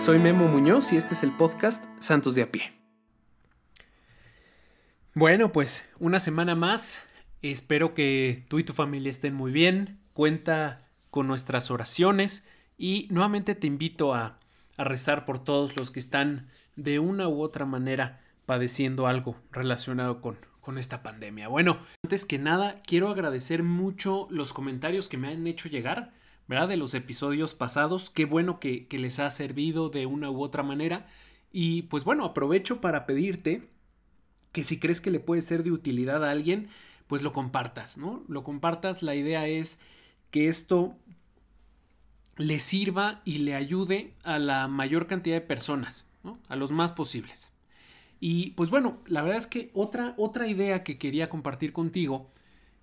Soy Memo Muñoz y este es el podcast Santos de a pie. Bueno, pues una semana más. Espero que tú y tu familia estén muy bien. Cuenta con nuestras oraciones y nuevamente te invito a, a rezar por todos los que están de una u otra manera padeciendo algo relacionado con, con esta pandemia. Bueno, antes que nada, quiero agradecer mucho los comentarios que me han hecho llegar, De los episodios pasados. Qué bueno que, que les ha servido de una u otra manera. Y pues bueno, aprovecho para pedirte que si crees que le puede ser de utilidad a alguien, pues lo compartas, ¿no? Lo compartas. La idea es que esto le sirva y le ayude a la mayor cantidad de personas. A los más posibles. Y pues bueno, la verdad es que otra, otra idea que quería compartir contigo,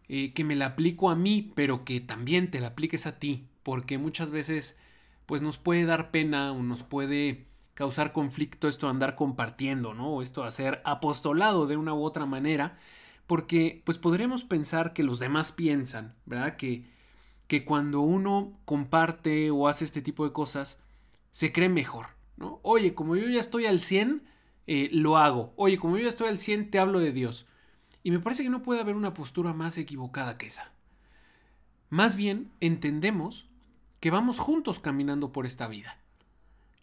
eh, que me la aplico a mí, pero que también te la apliques a ti, porque muchas veces pues nos puede dar pena o nos puede causar conflicto esto andar compartiendo, ¿no? O esto hacer apostolado de una u otra manera, porque pues podremos pensar que los demás piensan, ¿verdad? Que, que cuando uno comparte o hace este tipo de cosas, se cree mejor, ¿no? Oye, como yo ya estoy al 100, eh, lo hago. Oye, como yo ya estoy al 100, te hablo de Dios. Y me parece que no puede haber una postura más equivocada que esa. Más bien, entendemos que vamos juntos caminando por esta vida.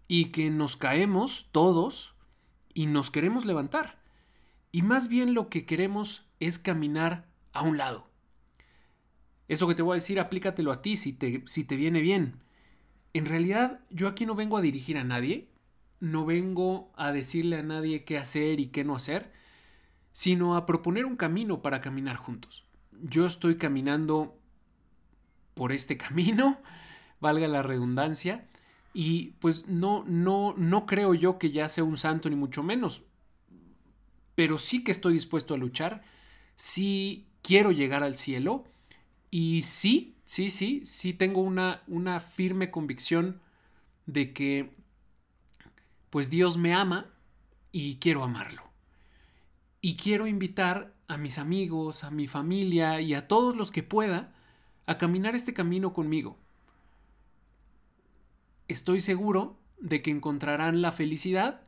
Y que nos caemos todos y nos queremos levantar. Y más bien lo que queremos es caminar a un lado. Eso que te voy a decir, aplícatelo a ti si te, si te viene bien. En realidad, yo aquí no vengo a dirigir a nadie, no vengo a decirle a nadie qué hacer y qué no hacer, sino a proponer un camino para caminar juntos. Yo estoy caminando por este camino, valga la redundancia, y pues no, no, no creo yo que ya sea un santo ni mucho menos, pero sí que estoy dispuesto a luchar, sí quiero llegar al cielo, y sí, sí, sí, sí tengo una, una firme convicción de que pues Dios me ama y quiero amarlo. Y quiero invitar a mis amigos, a mi familia y a todos los que pueda a caminar este camino conmigo. Estoy seguro de que encontrarán la felicidad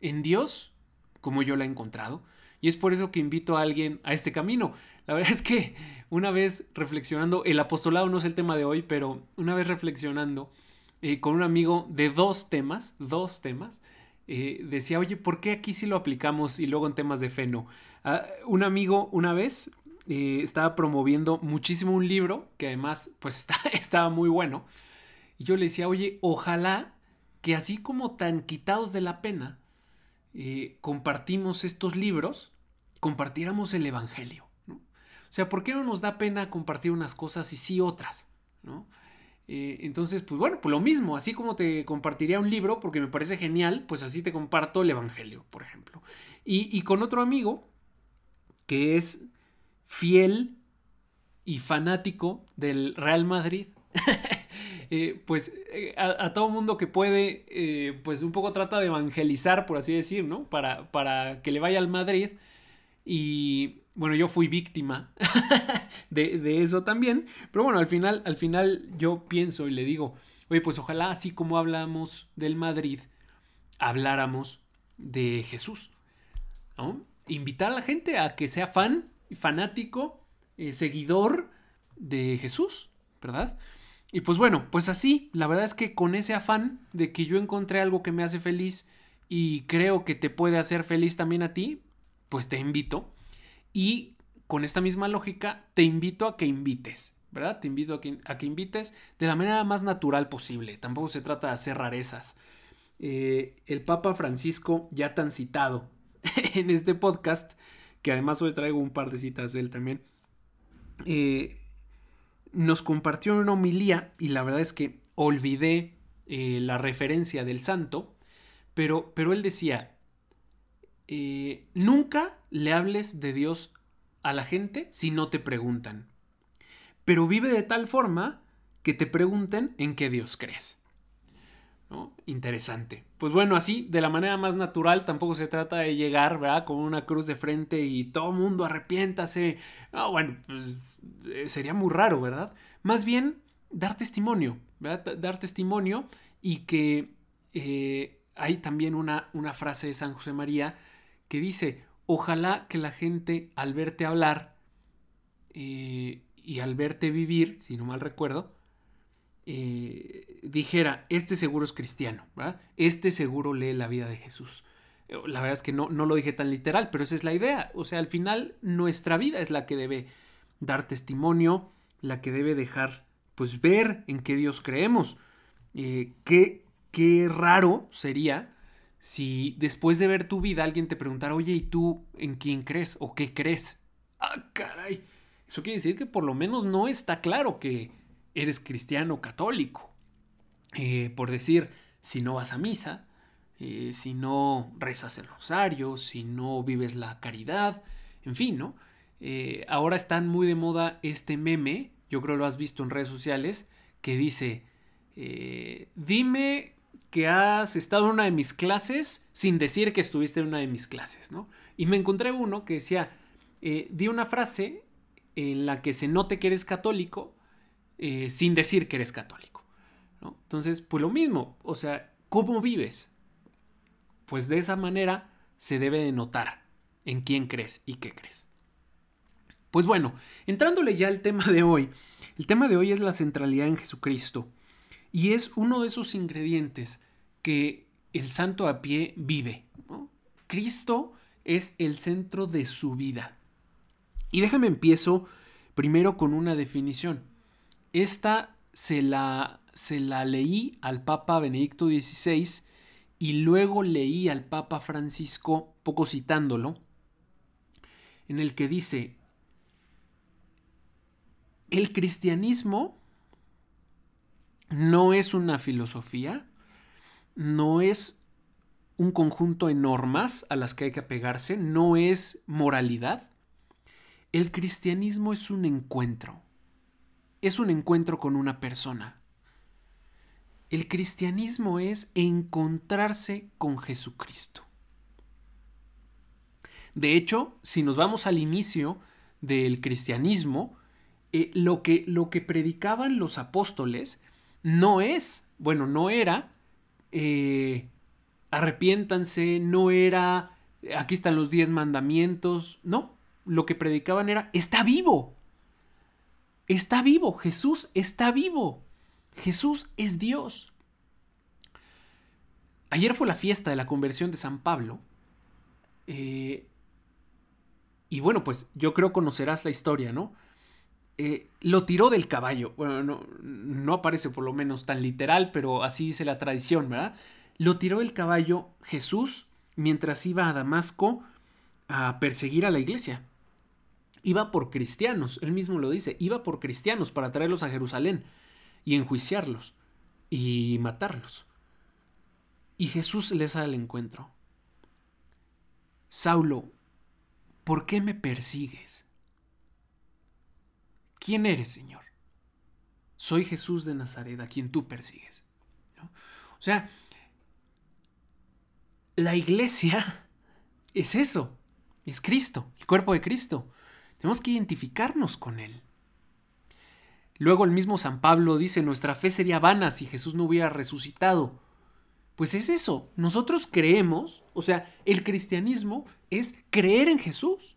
en Dios como yo la he encontrado. Y es por eso que invito a alguien a este camino. La verdad es que una vez reflexionando, el apostolado no es el tema de hoy, pero una vez reflexionando, eh, con un amigo de dos temas, dos temas, eh, decía, oye, ¿por qué aquí sí lo aplicamos y luego en temas de fe no? Ah, un amigo una vez eh, estaba promoviendo muchísimo un libro que además pues está, estaba muy bueno. Y yo le decía, oye, ojalá que así como tan quitados de la pena, compartimos estos libros, compartiéramos el Evangelio. O sea, ¿por qué no nos da pena compartir unas cosas y sí otras? ¿no? Eh, entonces, pues bueno, pues lo mismo, así como te compartiría un libro, porque me parece genial, pues así te comparto el Evangelio, por ejemplo. Y, con otro amigo que es fiel y fanático del Real Madrid, eh, pues eh, a, todo mundo que puede, pues un poco trata de evangelizar, por así decir, ¿no? Para, para que le vaya al Madrid. Y bueno, yo fui víctima de, eso también, pero bueno, al final, al final yo pienso y le digo, oye, pues ojalá así como hablamos del Madrid, habláramos de Jesús, ¿no? Invitar a la gente a que sea fan, fanático, eh, seguidor de Jesús, ¿verdad? Y pues bueno, pues así, la verdad es que con ese afán de que yo encontré algo que me hace feliz y creo que te puede hacer feliz también a ti, pues te invito y con esta misma lógica, te invito a que invites, ¿verdad? Te invito a que, a que invites de la manera más natural posible. Tampoco se trata de hacer rarezas. Eh, el Papa Francisco, ya tan citado en este podcast, que además hoy traigo un par de citas de él también, eh, nos compartió una homilía y la verdad es que olvidé eh, la referencia del santo, pero, pero él decía, eh, nunca le hables de Dios a la gente si no te preguntan. Pero vive de tal forma que te pregunten en qué Dios crees. Interesante. Pues bueno, así, de la manera más natural, tampoco se trata de llegar, ¿verdad? Con una cruz de frente y todo mundo arrepiéntase. No, bueno, pues eh, sería muy raro, ¿verdad? Más bien, dar testimonio, ¿verdad? Dar testimonio y que eh, hay también una, una frase de San José María que dice, ojalá que la gente al verte hablar eh, y al verte vivir, si no mal recuerdo, eh, dijera, este seguro es cristiano. Este seguro lee la vida de Jesús. La verdad es que no, no lo dije tan literal, pero esa es la idea. O sea, al final nuestra vida es la que debe dar testimonio, la que debe dejar, pues ver en qué Dios creemos. Eh, qué, qué raro sería si después de ver tu vida alguien te preguntara, oye, ¿y tú en quién crees o qué crees? Ah, caray. Eso quiere decir que por lo menos no está claro que eres cristiano católico. Eh, por decir, si no vas a misa, eh, si no rezas el rosario, si no vives la caridad, en fin, ¿no? Eh, ahora están muy de moda este meme, yo creo lo has visto en redes sociales, que dice, dime que has estado en una de mis clases sin decir que estuviste en una de mis clases, ¿no? Y me encontré uno que decía, di una frase en la que se note que eres católico eh, sin decir que eres católico. Entonces, pues lo mismo, o sea, ¿cómo vives? Pues de esa manera se debe de notar en quién crees y qué crees. Pues bueno, entrándole ya al tema de hoy, el tema de hoy es la centralidad en Jesucristo. Y es uno de esos ingredientes que el santo a pie vive. Cristo es el centro de su vida. Y déjame empiezo primero con una definición. Esta se la, se la leí al Papa Benedicto XVI y luego leí al Papa Francisco, poco citándolo, en el que dice, el cristianismo no es una filosofía, no es un conjunto de normas a las que hay que apegarse, no es moralidad. El cristianismo es un encuentro, es un encuentro con una persona. El cristianismo es encontrarse con Jesucristo. De hecho, si nos vamos al inicio del cristianismo, eh, lo, que, lo que predicaban los apóstoles no es, bueno, no era, eh, arrepiéntanse, no era, aquí están los diez mandamientos, no, lo que predicaban era, está vivo, está vivo, Jesús está vivo, Jesús es Dios. Ayer fue la fiesta de la conversión de San Pablo. Eh, y bueno, pues yo creo conocerás la historia, ¿no? Eh, lo tiró del caballo. Bueno, no, no aparece por lo menos tan literal, pero así dice la tradición, ¿verdad? Lo tiró del caballo Jesús mientras iba a Damasco a perseguir a la iglesia. Iba por cristianos, él mismo lo dice, iba por cristianos para traerlos a Jerusalén y enjuiciarlos y matarlos. Y Jesús les da el encuentro. Saulo, ¿por qué me persigues? ¿Quién eres, Señor? Soy Jesús de Nazaret, a quien tú persigues. O sea, la iglesia es eso, es Cristo, el cuerpo de Cristo. Tenemos que identificarnos con Él. Luego el mismo San Pablo dice, nuestra fe sería vana si Jesús no hubiera resucitado. Pues es eso, nosotros creemos, o sea, el cristianismo es creer en Jesús,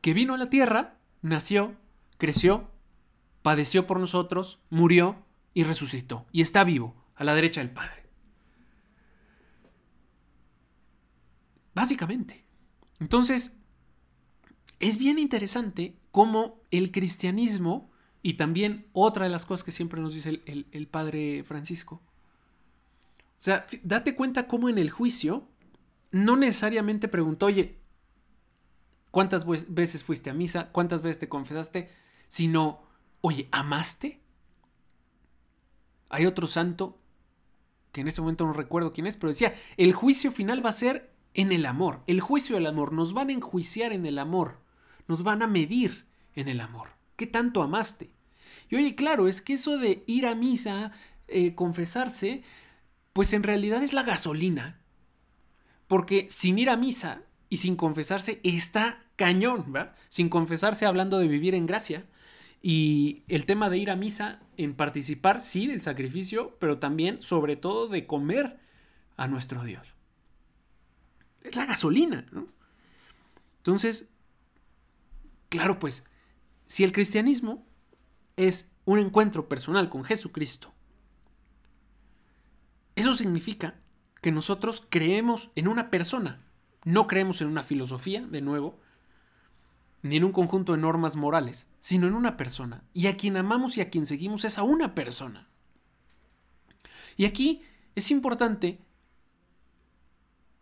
que vino a la tierra nació, creció, padeció por nosotros, murió y resucitó. Y está vivo, a la derecha del Padre. Básicamente. Entonces, es bien interesante cómo el cristianismo, y también otra de las cosas que siempre nos dice el, Padre Francisco, o sea, date cuenta cómo en el juicio no necesariamente preguntó, oye, cuántas veces fuiste a misa, cuántas veces te confesaste, sino, oye, ¿amaste? Hay otro santo que en este momento no recuerdo quién es, pero decía, el juicio final va a ser en el amor, el juicio del amor, nos van a enjuiciar en el amor, nos van a medir en el amor. ¿Qué tanto amaste? Y oye, claro, es que eso de ir a misa, eh, confesarse, pues en realidad es la gasolina. Porque sin ir a misa y sin confesarse está cañón, ¿verdad? Sin confesarse hablando de vivir en gracia Y el tema de ir a misa, en participar, sí, del sacrificio, pero también, sobre todo, de comer a nuestro Dios. Es la gasolina, ¿no? Entonces, claro, pues, si el cristianismo es un encuentro personal con Jesucristo, eso significa que nosotros creemos en una persona, no creemos en una filosofía, de nuevo, ni en un conjunto de normas morales, sino en una persona. Y a quien amamos y a quien seguimos es a una persona. Y aquí es importante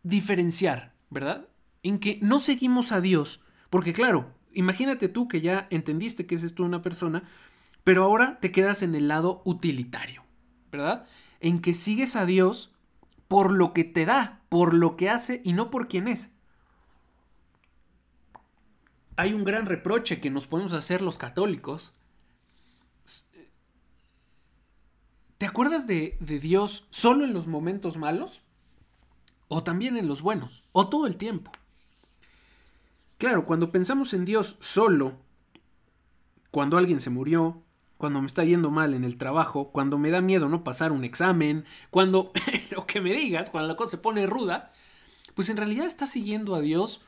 diferenciar, ¿verdad? En que no seguimos a Dios, porque claro, imagínate tú que ya entendiste que es esto una persona, pero ahora te quedas en el lado utilitario, ¿verdad? En que sigues a Dios por lo que te da, por lo que hace y no por quién es hay un gran reproche que nos podemos hacer los católicos. ¿Te acuerdas de, Dios solo en los momentos malos? ¿O también en los buenos? ¿O todo el tiempo? Claro, cuando pensamos en Dios solo, cuando alguien se murió, cuando me está yendo mal en el trabajo, cuando me da miedo no pasar un examen, cuando lo que me digas, cuando la cosa se pone ruda, pues en realidad estás siguiendo a Dios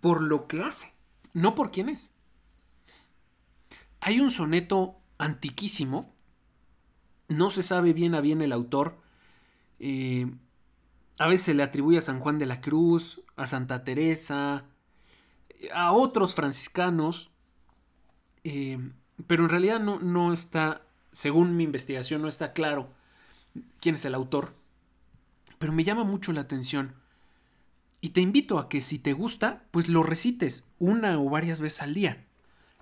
por lo que hace, no por quién es. Hay un soneto antiquísimo, no se sabe bien a bien el autor, eh, a veces se le atribuye a San Juan de la Cruz, a Santa Teresa, a otros franciscanos, eh, pero en realidad no, no está, según mi investigación, no está claro quién es el autor. Pero me llama mucho la atención y te invito a que si te gusta, pues lo recites una o varias veces al día.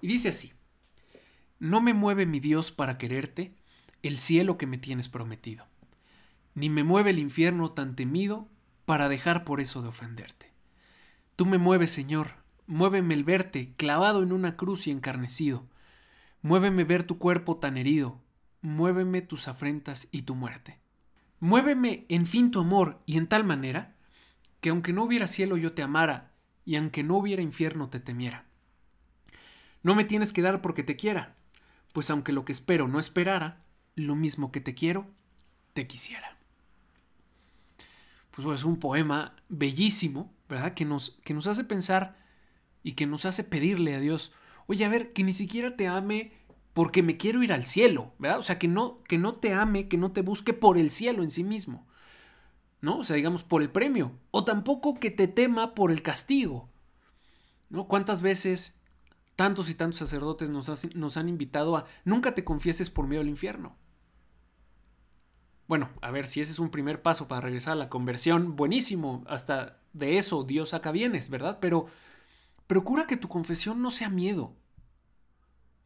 Y dice así, no me mueve mi Dios para quererte el cielo que me tienes prometido, ni me mueve el infierno tan temido para dejar por eso de ofenderte. Tú me mueves, Señor, muéveme el verte clavado en una cruz y encarnecido, muéveme ver tu cuerpo tan herido, muéveme tus afrentas y tu muerte. Muéveme, en fin, tu amor, y en tal manera que aunque no hubiera cielo yo te amara, y aunque no hubiera infierno te temiera. No me tienes que dar porque te quiera, pues aunque lo que espero no esperara, lo mismo que te quiero, te quisiera. Pues es un poema bellísimo, ¿verdad? Que nos, que nos hace pensar y que nos hace pedirle a Dios, oye, a ver, que ni siquiera te ame porque me quiero ir al cielo, ¿verdad? O sea, que no, que no te ame, que no te busque por el cielo en sí mismo, ¿no? O sea, digamos, por el premio. O tampoco que te tema por el castigo. ¿No? ¿Cuántas veces tantos y tantos sacerdotes nos, nos han invitado a nunca te confieses por miedo al infierno? Bueno, a ver, si ese es un primer paso para regresar a la conversión, buenísimo. Hasta de eso Dios saca bienes, ¿verdad? Pero procura que tu confesión no sea miedo,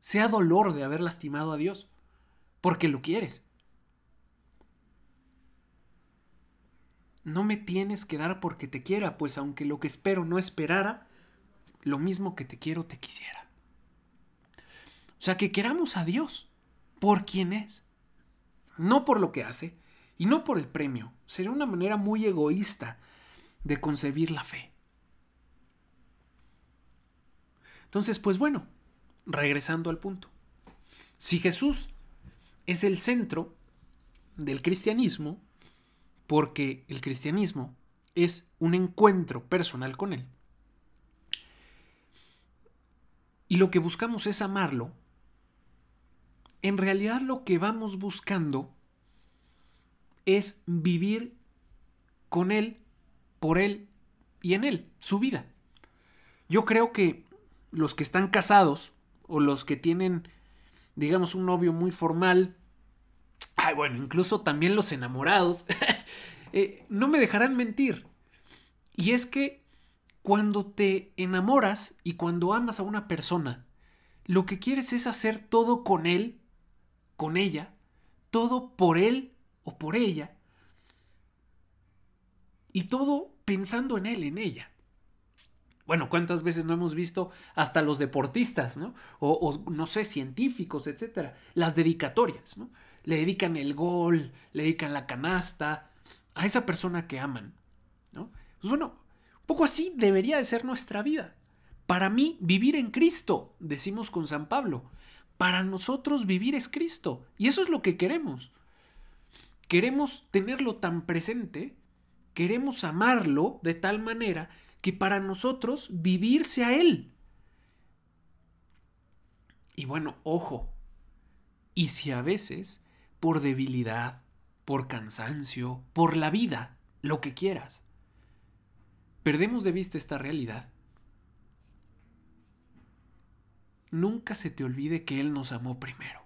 sea dolor de haber lastimado a Dios, porque lo quieres. No me tienes que dar porque te quiera, pues aunque lo que espero no esperara, lo mismo que te quiero te quisiera. O sea, que queramos a Dios por quien es, no por lo que hace y no por el premio. Sería una manera muy egoísta de concebir la fe. Entonces, pues bueno, regresando al punto. Si Jesús es el centro del cristianismo, porque el cristianismo es un encuentro personal con Él. Y lo que buscamos es amarlo. En realidad lo que vamos buscando es vivir con Él, por Él y en Él, su vida. Yo creo que los que están casados o los que tienen, digamos, un novio muy formal, ay, bueno, incluso también los enamorados, Eh, no me dejarán mentir. Y es que cuando te enamoras y cuando amas a una persona, lo que quieres es hacer todo con él, con ella, todo por él o por ella, y todo pensando en él, en ella. Bueno, ¿cuántas veces no hemos visto hasta los deportistas, ¿no? O, no sé, científicos, etcétera, las dedicatorias, ¿no? Le dedican el gol, le dedican la canasta, a esa persona que aman. ¿no? Pues bueno, un poco así debería de ser nuestra vida. Para mí, vivir en Cristo, decimos con San Pablo. Para nosotros vivir es Cristo. Y eso es lo que queremos. Queremos tenerlo tan presente, queremos amarlo de tal manera que para nosotros vivir sea Él. Y bueno, ojo, y si a veces, por debilidad, por cansancio, por la vida, lo que quieras, perdemos de vista esta realidad, nunca se te olvide que Él nos amó primero.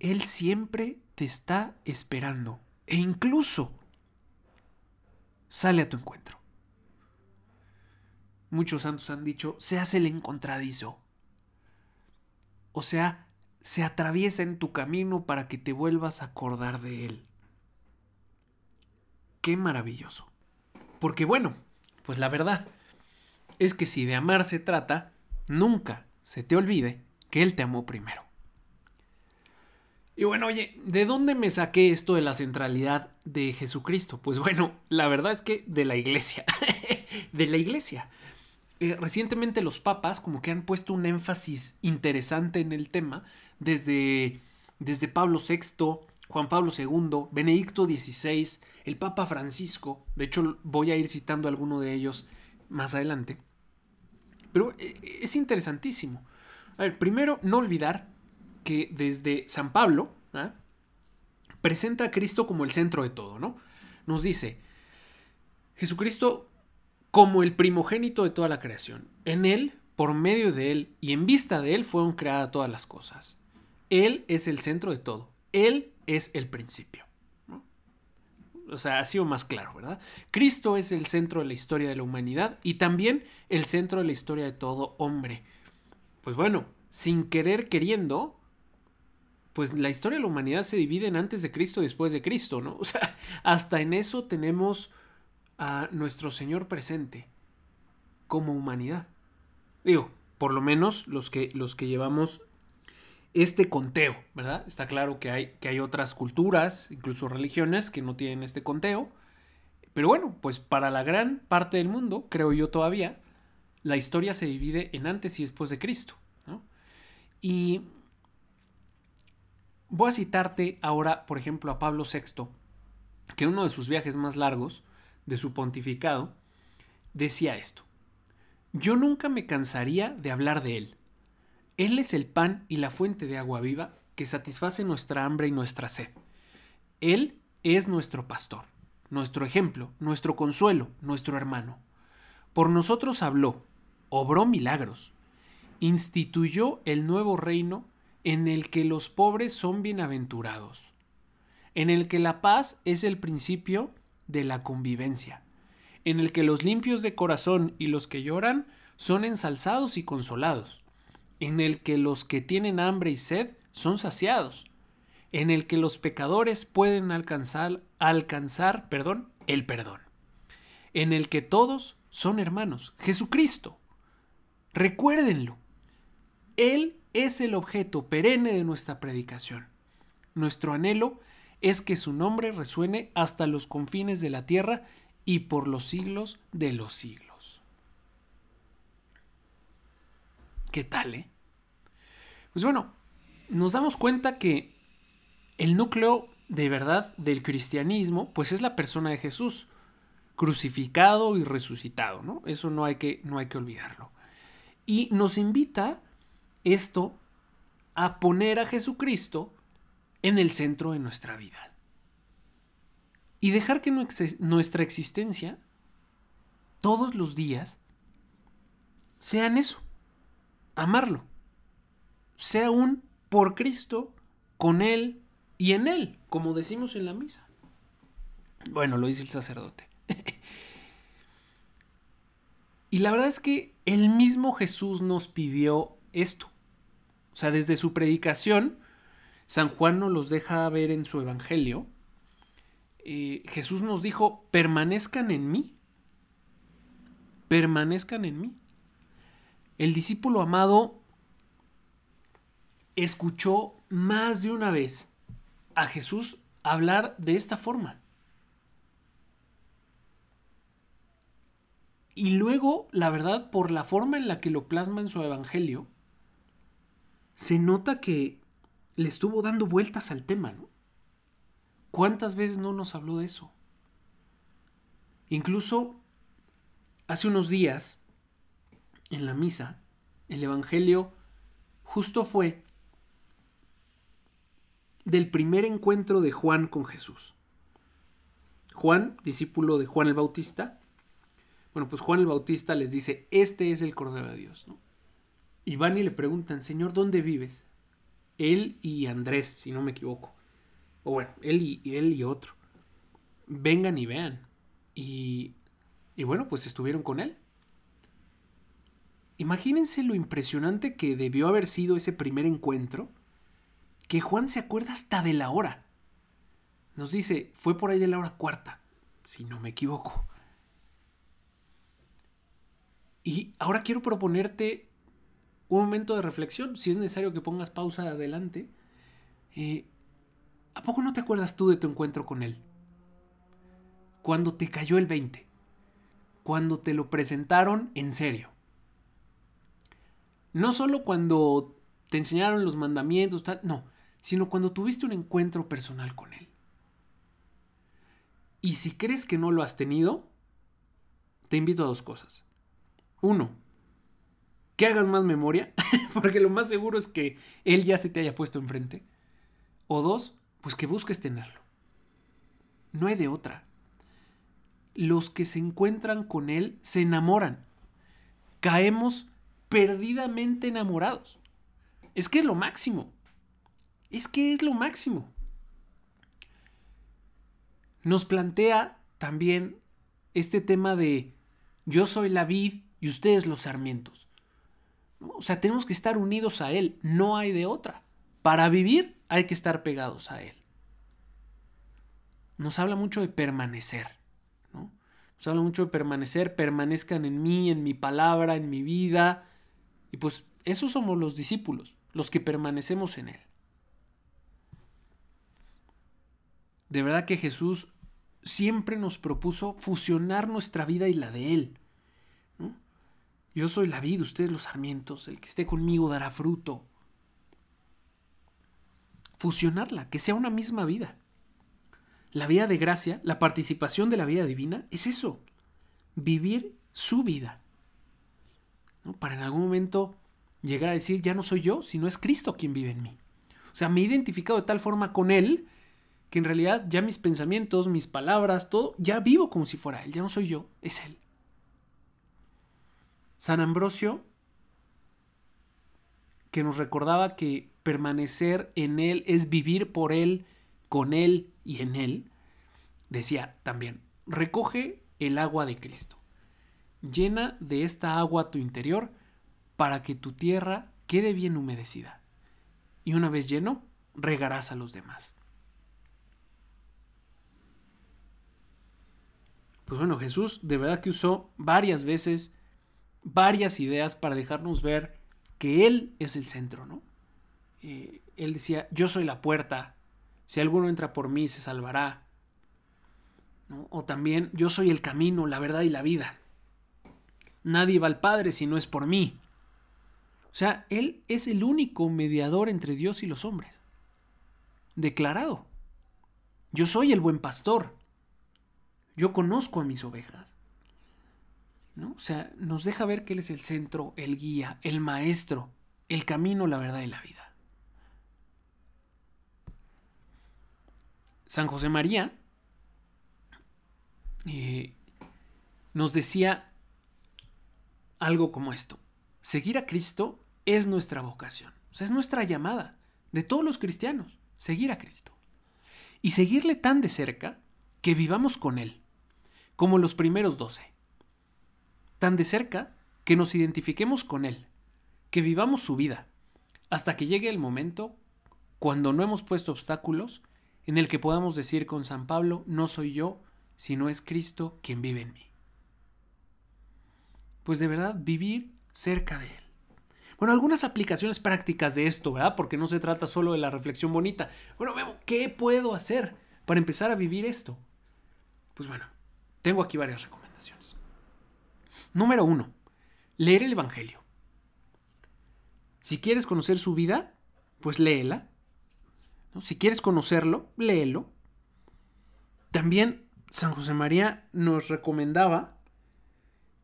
Él siempre te está esperando e incluso sale a tu encuentro. Muchos santos han dicho, se hace el encontradizo. O sea, se atraviesa en tu camino para que te vuelvas a acordar de Él. Qué maravilloso. Porque bueno, pues la verdad es que si de amar se trata, nunca se te olvide que Él te amó primero. Y bueno, oye, ¿de dónde me saqué esto de la centralidad de Jesucristo? Pues bueno, la verdad es que de la iglesia. de la iglesia. Eh, recientemente los papas como que han puesto un énfasis interesante en el tema desde, desde Pablo VI, Juan Pablo II, Benedicto XVI, el Papa Francisco. De hecho, voy a ir citando alguno de ellos más adelante. Pero eh, es interesantísimo. A ver, primero, no olvidar que desde San Pablo ¿ah? presenta a Cristo como el centro de todo, ¿no? Nos dice, Jesucristo como el primogénito de toda la creación. En Él, por medio de Él y en vista de Él fueron creadas todas las cosas. Él es el centro de todo. Él es el principio. O sea, ha sido más claro, ¿verdad? Cristo es el centro de la historia de la humanidad y también el centro de la historia de todo hombre. Pues bueno, sin querer queriendo, pues la historia de la humanidad se divide en antes de Cristo y después de Cristo, ¿no? O sea, hasta en eso tenemos a nuestro Señor presente como humanidad. Digo, por lo menos los que, los que llevamos este conteo, ¿verdad? Está claro que hay, que hay otras culturas, incluso religiones, que no tienen este conteo. Pero bueno, pues para la gran parte del mundo, creo yo todavía, la historia se divide en antes y después de Cristo. Y Voy a citarte ahora, por ejemplo, a Pablo VI, que uno de sus viajes más largos, de su pontificado, decía esto. Yo nunca me cansaría de hablar de Él. Él es el pan y la fuente de agua viva que satisface nuestra hambre y nuestra sed. Él es nuestro pastor, nuestro ejemplo, nuestro consuelo, nuestro hermano. Por nosotros habló, obró milagros, instituyó el nuevo reino en el que los pobres son bienaventurados, en el que la paz es el principio de la convivencia, en el que los limpios de corazón y los que lloran son ensalzados y consolados, en el que los que tienen hambre y sed son saciados, en el que los pecadores pueden alcanzar, alcanzar perdón, el perdón, en el que todos son hermanos, Jesucristo. Recuérdenlo. Él es el objeto perenne de nuestra predicación. Nuestro anhelo es que su nombre resuene hasta los confines de la tierra y por los siglos de los siglos. ¿Qué tal, eh? Pues bueno, nos damos cuenta que el núcleo de verdad del cristianismo, pues es la persona de Jesús, crucificado y resucitado, ¿no? Eso no hay que, no hay que olvidarlo. Y nos invita esto a poner a Jesucristo en el centro de nuestra vida. Y dejar que nuestra existencia todos los días sean eso, amarlo, sea un por Cristo, con Él y en Él, como decimos en la misa. Bueno, lo dice el sacerdote. y la verdad es que el mismo Jesús nos pidió esto. O sea, desde su predicación, San Juan nos los deja ver en su Evangelio. Eh, Jesús nos dijo, permanezcan en mí. Permanezcan en mí. El discípulo amado escuchó más de una vez a Jesús hablar de esta forma. Y luego, la verdad, por la forma en la que lo plasma en su evangelio, se nota que le estuvo dando vueltas al tema, ¿no? ¿Cuántas veces no nos habló de eso? Incluso hace unos días, en la misa, el Evangelio justo fue del primer encuentro de Juan con Jesús. Juan, discípulo de Juan el Bautista, bueno, pues Juan el Bautista les dice, este es el Cordero de Dios, ¿no? Y van y le preguntan, Señor, ¿dónde vives? Él y Andrés, si no me equivoco. O bueno, él y, él y otro. Vengan y vean. Y, y bueno, pues estuvieron con él. Imagínense lo impresionante que debió haber sido ese primer encuentro, que Juan se acuerda hasta de la hora. Nos dice, fue por ahí de la hora cuarta, si no me equivoco. Y ahora quiero proponerte un momento de reflexión, si es necesario que pongas pausa adelante. Eh, ¿A poco no te acuerdas tú de tu encuentro con él? Cuando te cayó el 20, cuando te lo presentaron en serio. No solo cuando te enseñaron los mandamientos, no, sino cuando tuviste un encuentro personal con él. Y si crees que no lo has tenido, te invito a dos cosas. Uno, que hagas más memoria, porque lo más seguro es que él ya se te haya puesto enfrente. O dos, pues que busques tenerlo. No hay de otra. Los que se encuentran con él se enamoran. Caemos perdidamente enamorados. Es que es lo máximo. Es que es lo máximo. Nos plantea también este tema de yo soy la vid y ustedes los sarmientos. O sea, tenemos que estar unidos a Él, no hay de otra. Para vivir hay que estar pegados a Él. Nos habla mucho de permanecer, ¿no? Nos habla mucho de permanecer, permanezcan en mí, en mi palabra, en mi vida. Y pues esos somos los discípulos, los que permanecemos en Él. De verdad que Jesús siempre nos propuso fusionar nuestra vida y la de Él. Yo soy la vida, ustedes los sarmientos, el que esté conmigo dará fruto. Fusionarla, que sea una misma vida. La vida de gracia, la participación de la vida divina, es eso, vivir su vida. Para en algún momento llegar a decir, ya no soy yo, sino es Cristo quien vive en mí. O sea, me he identificado de tal forma con Él que en realidad ya mis pensamientos, mis palabras, todo, ya vivo como si fuera Él, ya no soy yo, es Él. San Ambrosio, que nos recordaba que permanecer en Él es vivir por Él, con Él y en Él, decía también, recoge el agua de Cristo, llena de esta agua tu interior para que tu tierra quede bien humedecida. Y una vez lleno, regarás a los demás. Pues bueno, Jesús de verdad que usó varias veces varias ideas para dejarnos ver que Él es el centro, ¿no? Eh, él decía, yo soy la puerta, si alguno entra por mí se salvará. O también, yo soy el camino, la verdad y la vida. Nadie va al Padre si no es por mí. O sea, Él es el único mediador entre Dios y los hombres. Declarado. Yo soy el buen pastor. Yo conozco a mis ovejas. O sea, nos deja ver que Él es el centro, el guía, el maestro, el camino, la verdad y la vida. San José María eh, nos decía algo como esto. Seguir a Cristo es nuestra vocación, es nuestra llamada de todos los cristianos, seguir a Cristo. Y seguirle tan de cerca que vivamos con Él, como los primeros doce tan de cerca que nos identifiquemos con Él, que vivamos su vida, hasta que llegue el momento, cuando no hemos puesto obstáculos, en el que podamos decir con San Pablo, no soy yo, sino es Cristo quien vive en mí. Pues de verdad, vivir cerca de Él. Bueno, algunas aplicaciones prácticas de esto, ¿verdad? Porque no se trata solo de la reflexión bonita. Bueno, ¿qué puedo hacer para empezar a vivir esto? Pues bueno, tengo aquí varias recomendaciones. Número uno, leer el Evangelio. Si quieres conocer su vida, pues léela. Si quieres conocerlo, léelo. También San José María nos recomendaba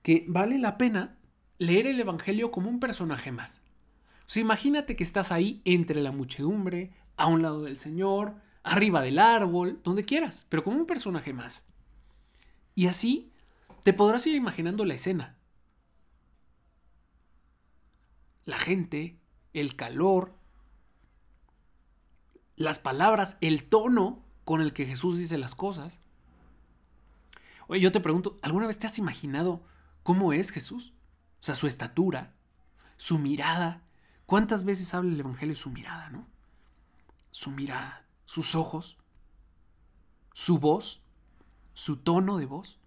que vale la pena leer el Evangelio como un personaje más. O sea, imagínate que estás ahí entre la muchedumbre, a un lado del Señor, arriba del árbol, donde quieras, pero como un personaje más. Y así te podrás ir imaginando la escena. La gente, el calor, las palabras, el tono con el que Jesús dice las cosas. Oye, yo te pregunto, ¿alguna vez te has imaginado cómo es Jesús? O sea, su estatura, su mirada. ¿Cuántas veces habla el Evangelio su mirada, no? Su mirada, sus ojos, su voz, su tono de voz.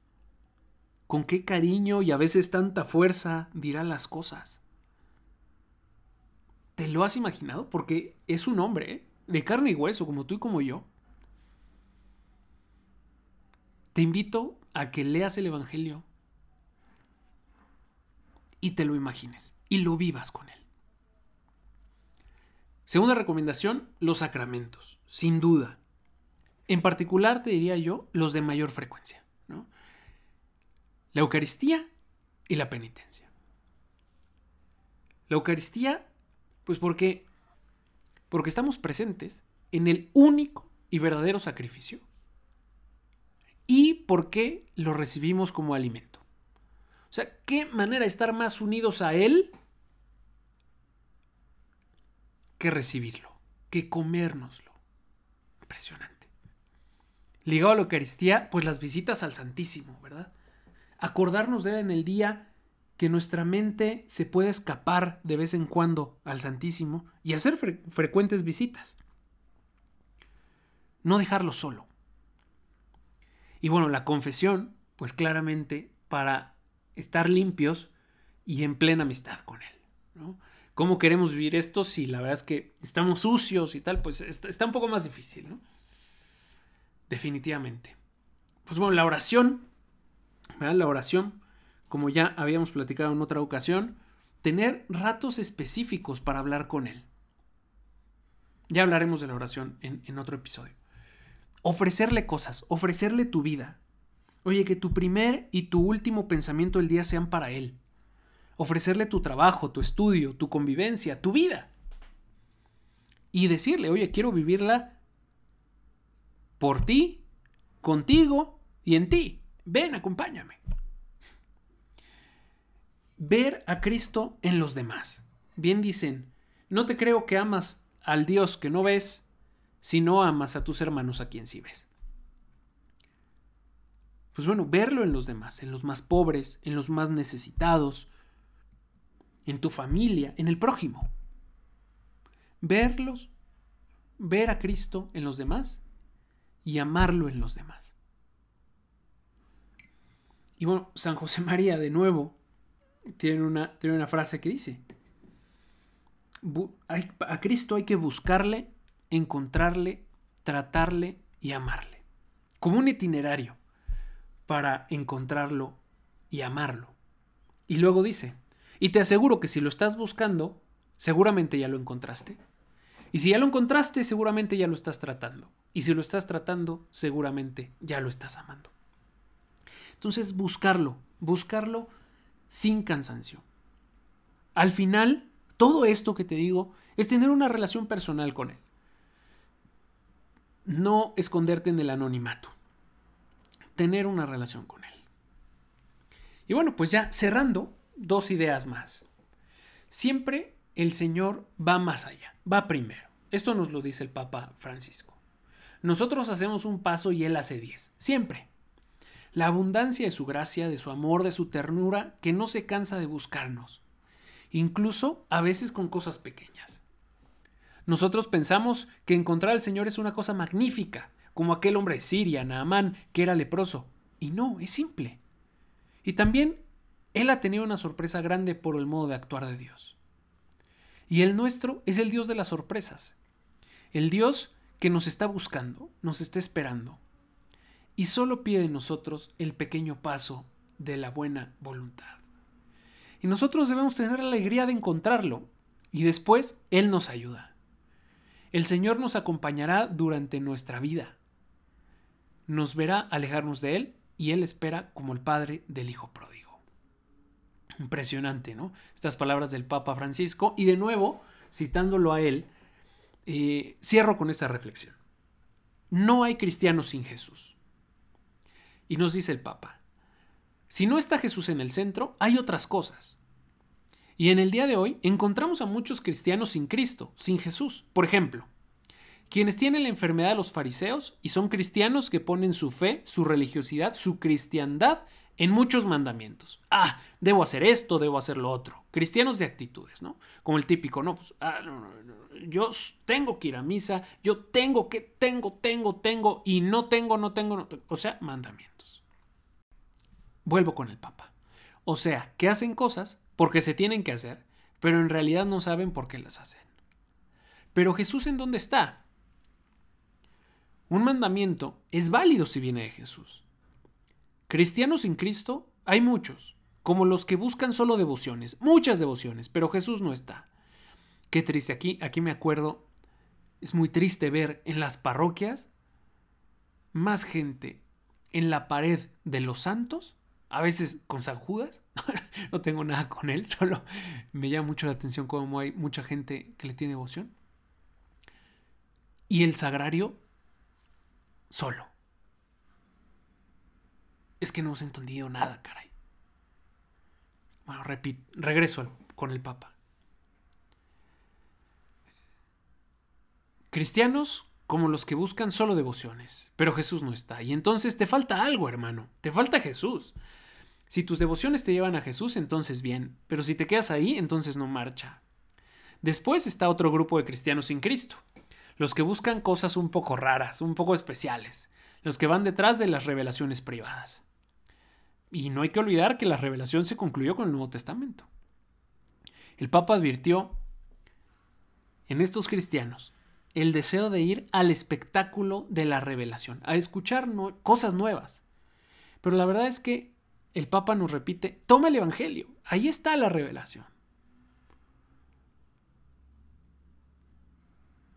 Con qué cariño y a veces tanta fuerza dirá las cosas. ¿Te lo has imaginado? Porque es un hombre, ¿eh? de carne y hueso, como tú y como yo. Te invito a que leas el Evangelio y te lo imagines y lo vivas con él. Segunda recomendación, los sacramentos, sin duda. En particular, te diría yo, los de mayor frecuencia. La Eucaristía y la penitencia. La Eucaristía, pues porque, porque estamos presentes en el único y verdadero sacrificio y porque lo recibimos como alimento. O sea, ¿qué manera de estar más unidos a Él que recibirlo, que comérnoslo? Impresionante. Ligado a la Eucaristía, pues las visitas al Santísimo, ¿verdad? Acordarnos de Él en el día que nuestra mente se puede escapar de vez en cuando al Santísimo y hacer frecuentes visitas. No dejarlo solo. Y bueno, la confesión, pues claramente para estar limpios y en plena amistad con Él. ¿no? ¿Cómo queremos vivir esto si la verdad es que estamos sucios y tal? Pues está, un poco más difícil, ¿no? Definitivamente. Pues bueno, la oración, La oración, como ya habíamos platicado en otra ocasión, tener ratos específicos para hablar con Él. Ya hablaremos de la oración en otro episodio ofrecerle cosas, ofrecerle tu vida. Oye, que tu primer y tu último pensamiento del día sean para Él. Ofrecerle tu trabajo, tu estudio, tu convivencia, tu vida. Y decirle, oye, quiero vivirla por ti, contigo y en ti. Ven, acompáñame. Ver a Cristo en los demás. Bien dicen, no te creo que amas al Dios que no ves si no amas a tus hermanos a quien sí ves? Pues bueno, verlo en los demás, en los más pobres, en los más necesitados, en tu familia, en el prójimo. Verlos, ver a Cristo en los demás y amarlo en los demás. Y bueno, San José María de nuevo tiene una, tiene una frase que dice, a Cristo hay que buscarle encontrarle, tratarle y amarle. Como un itinerario para encontrarlo y amarlo. Y luego dice, y te aseguro que si lo estás buscando, seguramente ya lo encontraste. Y si ya lo encontraste, seguramente ya lo estás tratando. Y si lo estás tratando, seguramente ya lo estás amando. Entonces, buscarlo, buscarlo sin cansancio. Al final, todo esto que te digo es tener una relación personal con él no esconderte en el anonimato, tener una relación con Él. Y bueno, pues ya cerrando, dos ideas más. Siempre el Señor va más allá, va primero. Esto nos lo dice el Papa Francisco. Nosotros hacemos un paso y Él hace diez, siempre. La abundancia de su gracia, de su amor, de su ternura, que no se cansa de buscarnos, incluso a veces con cosas pequeñas. Nosotros pensamos que encontrar al Señor es una cosa magnífica, como aquel hombre de Siria, Naamán, que era leproso. Y no, es simple. Y también Él ha tenido una sorpresa grande por el modo de actuar de Dios. Y el nuestro es el Dios de las sorpresas. El Dios que nos está buscando, nos está esperando. Y solo pide de nosotros el pequeño paso de la buena voluntad. Y nosotros debemos tener la alegría de encontrarlo. Y después Él nos ayuda. El Señor nos acompañará durante nuestra vida. Nos verá alejarnos de Él y Él espera como el Padre del Hijo pródigo. Impresionante, ¿no? Estas palabras del Papa Francisco. Y de nuevo, citándolo a Él, eh, cierro con esta reflexión. No hay cristianos sin Jesús. Y nos dice el Papa, si no está Jesús en el centro, hay otras cosas. Y en el día de hoy encontramos a muchos cristianos sin Cristo, sin Jesús. Por ejemplo, quienes tienen la enfermedad de los fariseos y son cristianos que ponen su fe, su religiosidad, su cristiandad en muchos mandamientos. Ah, debo hacer esto, debo hacer lo otro. Cristianos de actitudes, ¿no? Como el típico, ¿no? Pues, ah, yo tengo que ir a misa, yo tengo que, tengo, tengo, tengo, y no tengo, no tengo, no tengo. O sea, mandamientos. Vuelvo con el Papa. O sea, que hacen cosas porque se tienen que hacer, pero en realidad no saben por qué las hacen. Pero Jesús en dónde está? Un mandamiento es válido si viene de Jesús. Cristianos sin Cristo hay muchos, como los que buscan solo devociones, muchas devociones, pero Jesús no está. Qué triste, aquí, aquí me acuerdo, es muy triste ver en las parroquias más gente en la pared de los santos, a veces con San Judas, no tengo nada con él, solo me llama mucho la atención cómo hay mucha gente que le tiene devoción. Y el sagrario solo. Es que no hemos entendido nada, caray. Bueno, repito, regreso con el Papa. Cristianos como los que buscan solo devociones, pero Jesús no está. Y entonces te falta algo, hermano. Te falta Jesús. Si tus devociones te llevan a Jesús, entonces bien, pero si te quedas ahí, entonces no marcha. Después está otro grupo de cristianos sin Cristo, los que buscan cosas un poco raras, un poco especiales, los que van detrás de las revelaciones privadas. Y no hay que olvidar que la revelación se concluyó con el Nuevo Testamento. El Papa advirtió en estos cristianos el deseo de ir al espectáculo de la revelación, a escuchar cosas nuevas. Pero la verdad es que el Papa nos repite, toma el Evangelio, ahí está la revelación.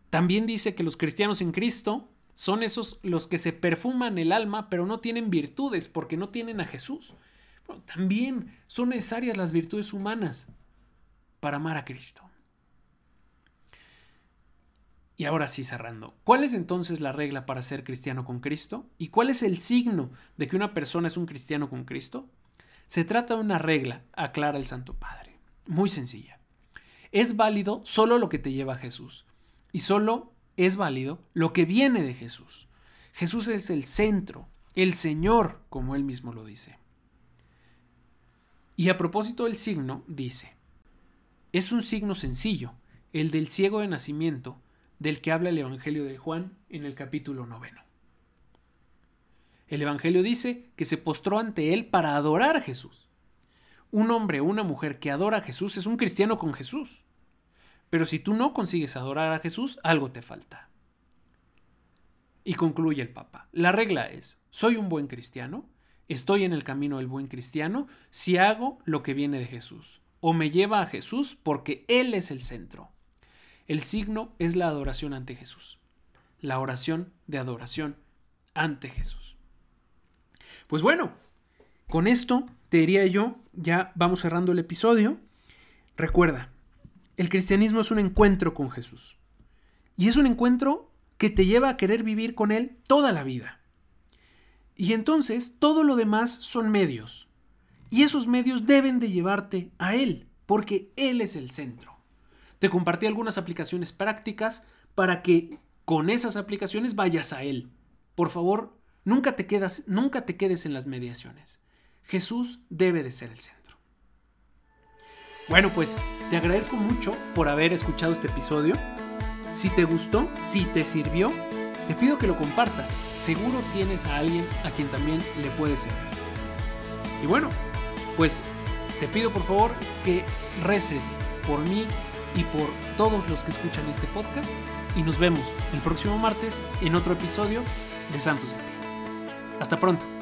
También dice que los cristianos en Cristo son esos los que se perfuman el alma, pero no tienen virtudes porque no tienen a Jesús. también son necesarias las virtudes humanas para amar a Cristo. Y ahora sí cerrando, ¿cuál es entonces la regla para ser cristiano con Cristo? ¿Y cuál es el signo de que una persona es un cristiano con Cristo? Se trata de una regla, aclara el Santo Padre. Muy sencilla. Es válido solo lo que te lleva a Jesús. Y solo es válido lo que viene de Jesús. Jesús es el centro, el Señor, como él mismo lo dice. Y a propósito del signo, dice, es un signo sencillo, el del ciego de nacimiento, del que habla el Evangelio de Juan en el capítulo noveno. El Evangelio dice que se postró ante él para adorar a Jesús. Un hombre o una mujer que adora a Jesús es un cristiano con Jesús. Pero si tú no consigues adorar a Jesús, algo te falta. Y concluye el Papa. La regla es, soy un buen cristiano, estoy en el camino del buen cristiano si hago lo que viene de Jesús, o me lleva a Jesús porque Él es el centro. El signo es la adoración ante Jesús, la oración de adoración ante Jesús. Pues bueno, con esto te diría yo, ya vamos cerrando el episodio. Recuerda, el cristianismo es un encuentro con Jesús. Y es un encuentro que te lleva a querer vivir con Él toda la vida. Y entonces todo lo demás son medios. Y esos medios deben de llevarte a Él, porque Él es el centro. Te compartí algunas aplicaciones prácticas para que con esas aplicaciones vayas a Él. Por favor, nunca te, quedas, nunca te quedes en las mediaciones. Jesús debe de ser el centro. Bueno, pues te agradezco mucho por haber escuchado este episodio. Si te gustó, si te sirvió, te pido que lo compartas. Seguro tienes a alguien a quien también le puede servir. Y bueno, pues te pido por favor que reces por mí y por todos los que escuchan este podcast. Y nos vemos el próximo martes en otro episodio de Santos Hasta pronto.